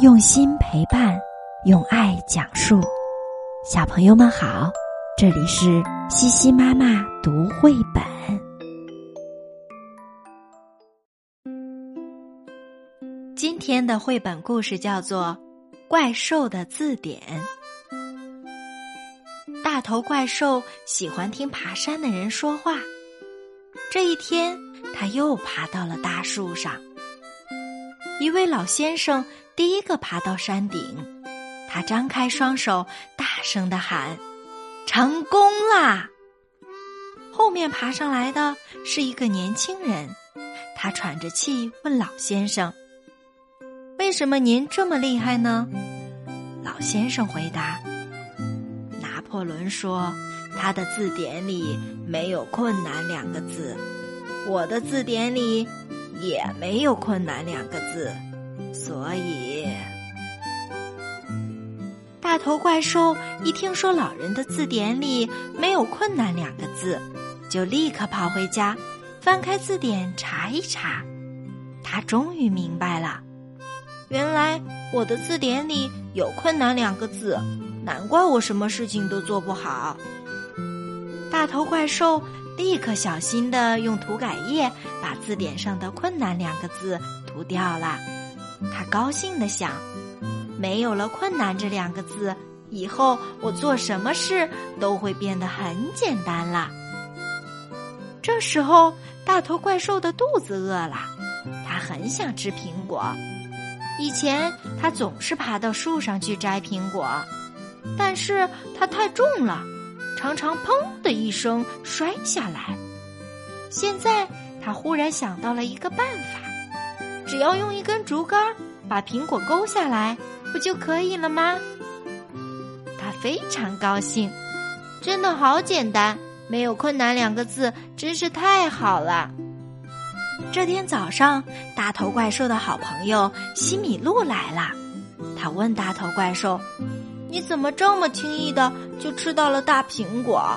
用心陪伴，用爱讲述。小朋友们好，这里是西西妈妈读绘本。今天的绘本故事叫做《怪兽的字典》。大头怪兽喜欢听爬山的人说话。这一天，他又爬到了大树上。一位老先生第一个爬到山顶，他张开双手，大声的喊：“成功啦！”后面爬上来的是一个年轻人，他喘着气问老先生：“为什么您这么厉害呢？”老先生回答：“拿破仑说，他的字典里没有困难两个字，我的字典里。”也没有困难两个字，所以大头怪兽一听说老人的字典里没有困难两个字，就立刻跑回家，翻开字典查一查。他终于明白了，原来我的字典里有困难两个字，难怪我什么事情都做不好。大头怪兽。立刻小心的用涂改液把字典上的“困难”两个字涂掉了。高兴的想：“没有了‘困难’这两个字，以后我做什么事都会变得很简单了。”这时候，大头怪兽的肚子饿了，他很想吃苹果。以前他总是爬到树上去摘苹果，但是它太重了。常常“砰”的一声摔下来。现在他忽然想到了一个办法，只要用一根竹竿把苹果勾下来，不就可以了吗？他非常高兴，真的好简单，没有困难两个字，真是太好了。这天早上，大头怪兽的好朋友西米露来了，他问大头怪兽。你怎么这么轻易的就吃到了大苹果？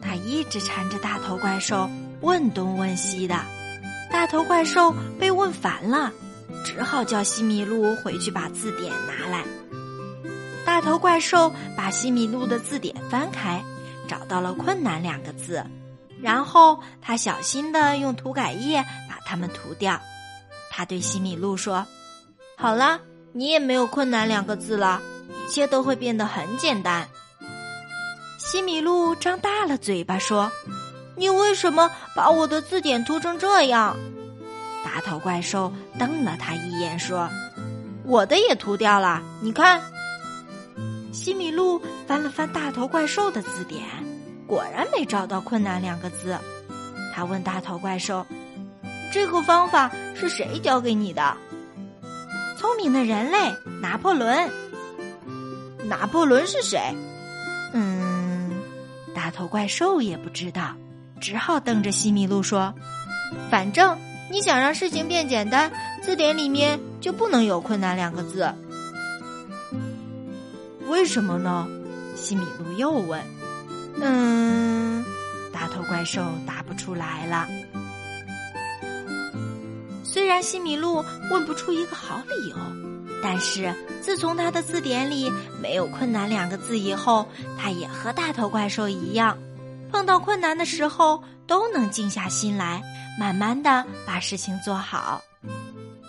他一直缠着大头怪兽问东问西的，大头怪兽被问烦了，只好叫西米露回去把字典拿来。大头怪兽把西米露的字典翻开，找到了“困难”两个字，然后他小心的用涂改液把它们涂掉。他对西米露说：“好了，你也没有‘困难’两个字了。”一切都会变得很简单。西米露张大了嘴巴说：“你为什么把我的字典涂成这样？”大头怪兽瞪了他一眼说：“我的也涂掉了，你看。”西米露翻了翻大头怪兽的字典，果然没找到“困难”两个字。他问大头怪兽：“这个方法是谁教给你的？”聪明的人类拿破仑。拿破仑是谁？嗯，大头怪兽也不知道，只好瞪着西米露说：“反正你想让事情变简单，字典里面就不能有‘困难’两个字。”为什么呢？西米露又问。嗯，大头怪兽答不出来了。虽然西米露问不出一个好理由。但是自从他的字典里没有“困难”两个字以后，他也和大头怪兽一样，碰到困难的时候都能静下心来，慢慢的把事情做好。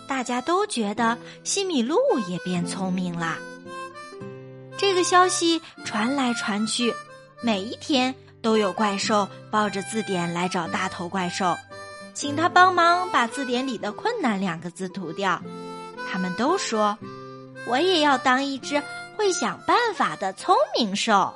大家都觉得西米露也变聪明了。这个消息传来传去，每一天都有怪兽抱着字典来找大头怪兽，请他帮忙把字典里的“困难”两个字涂掉。他们都说：“我也要当一只会想办法的聪明兽。”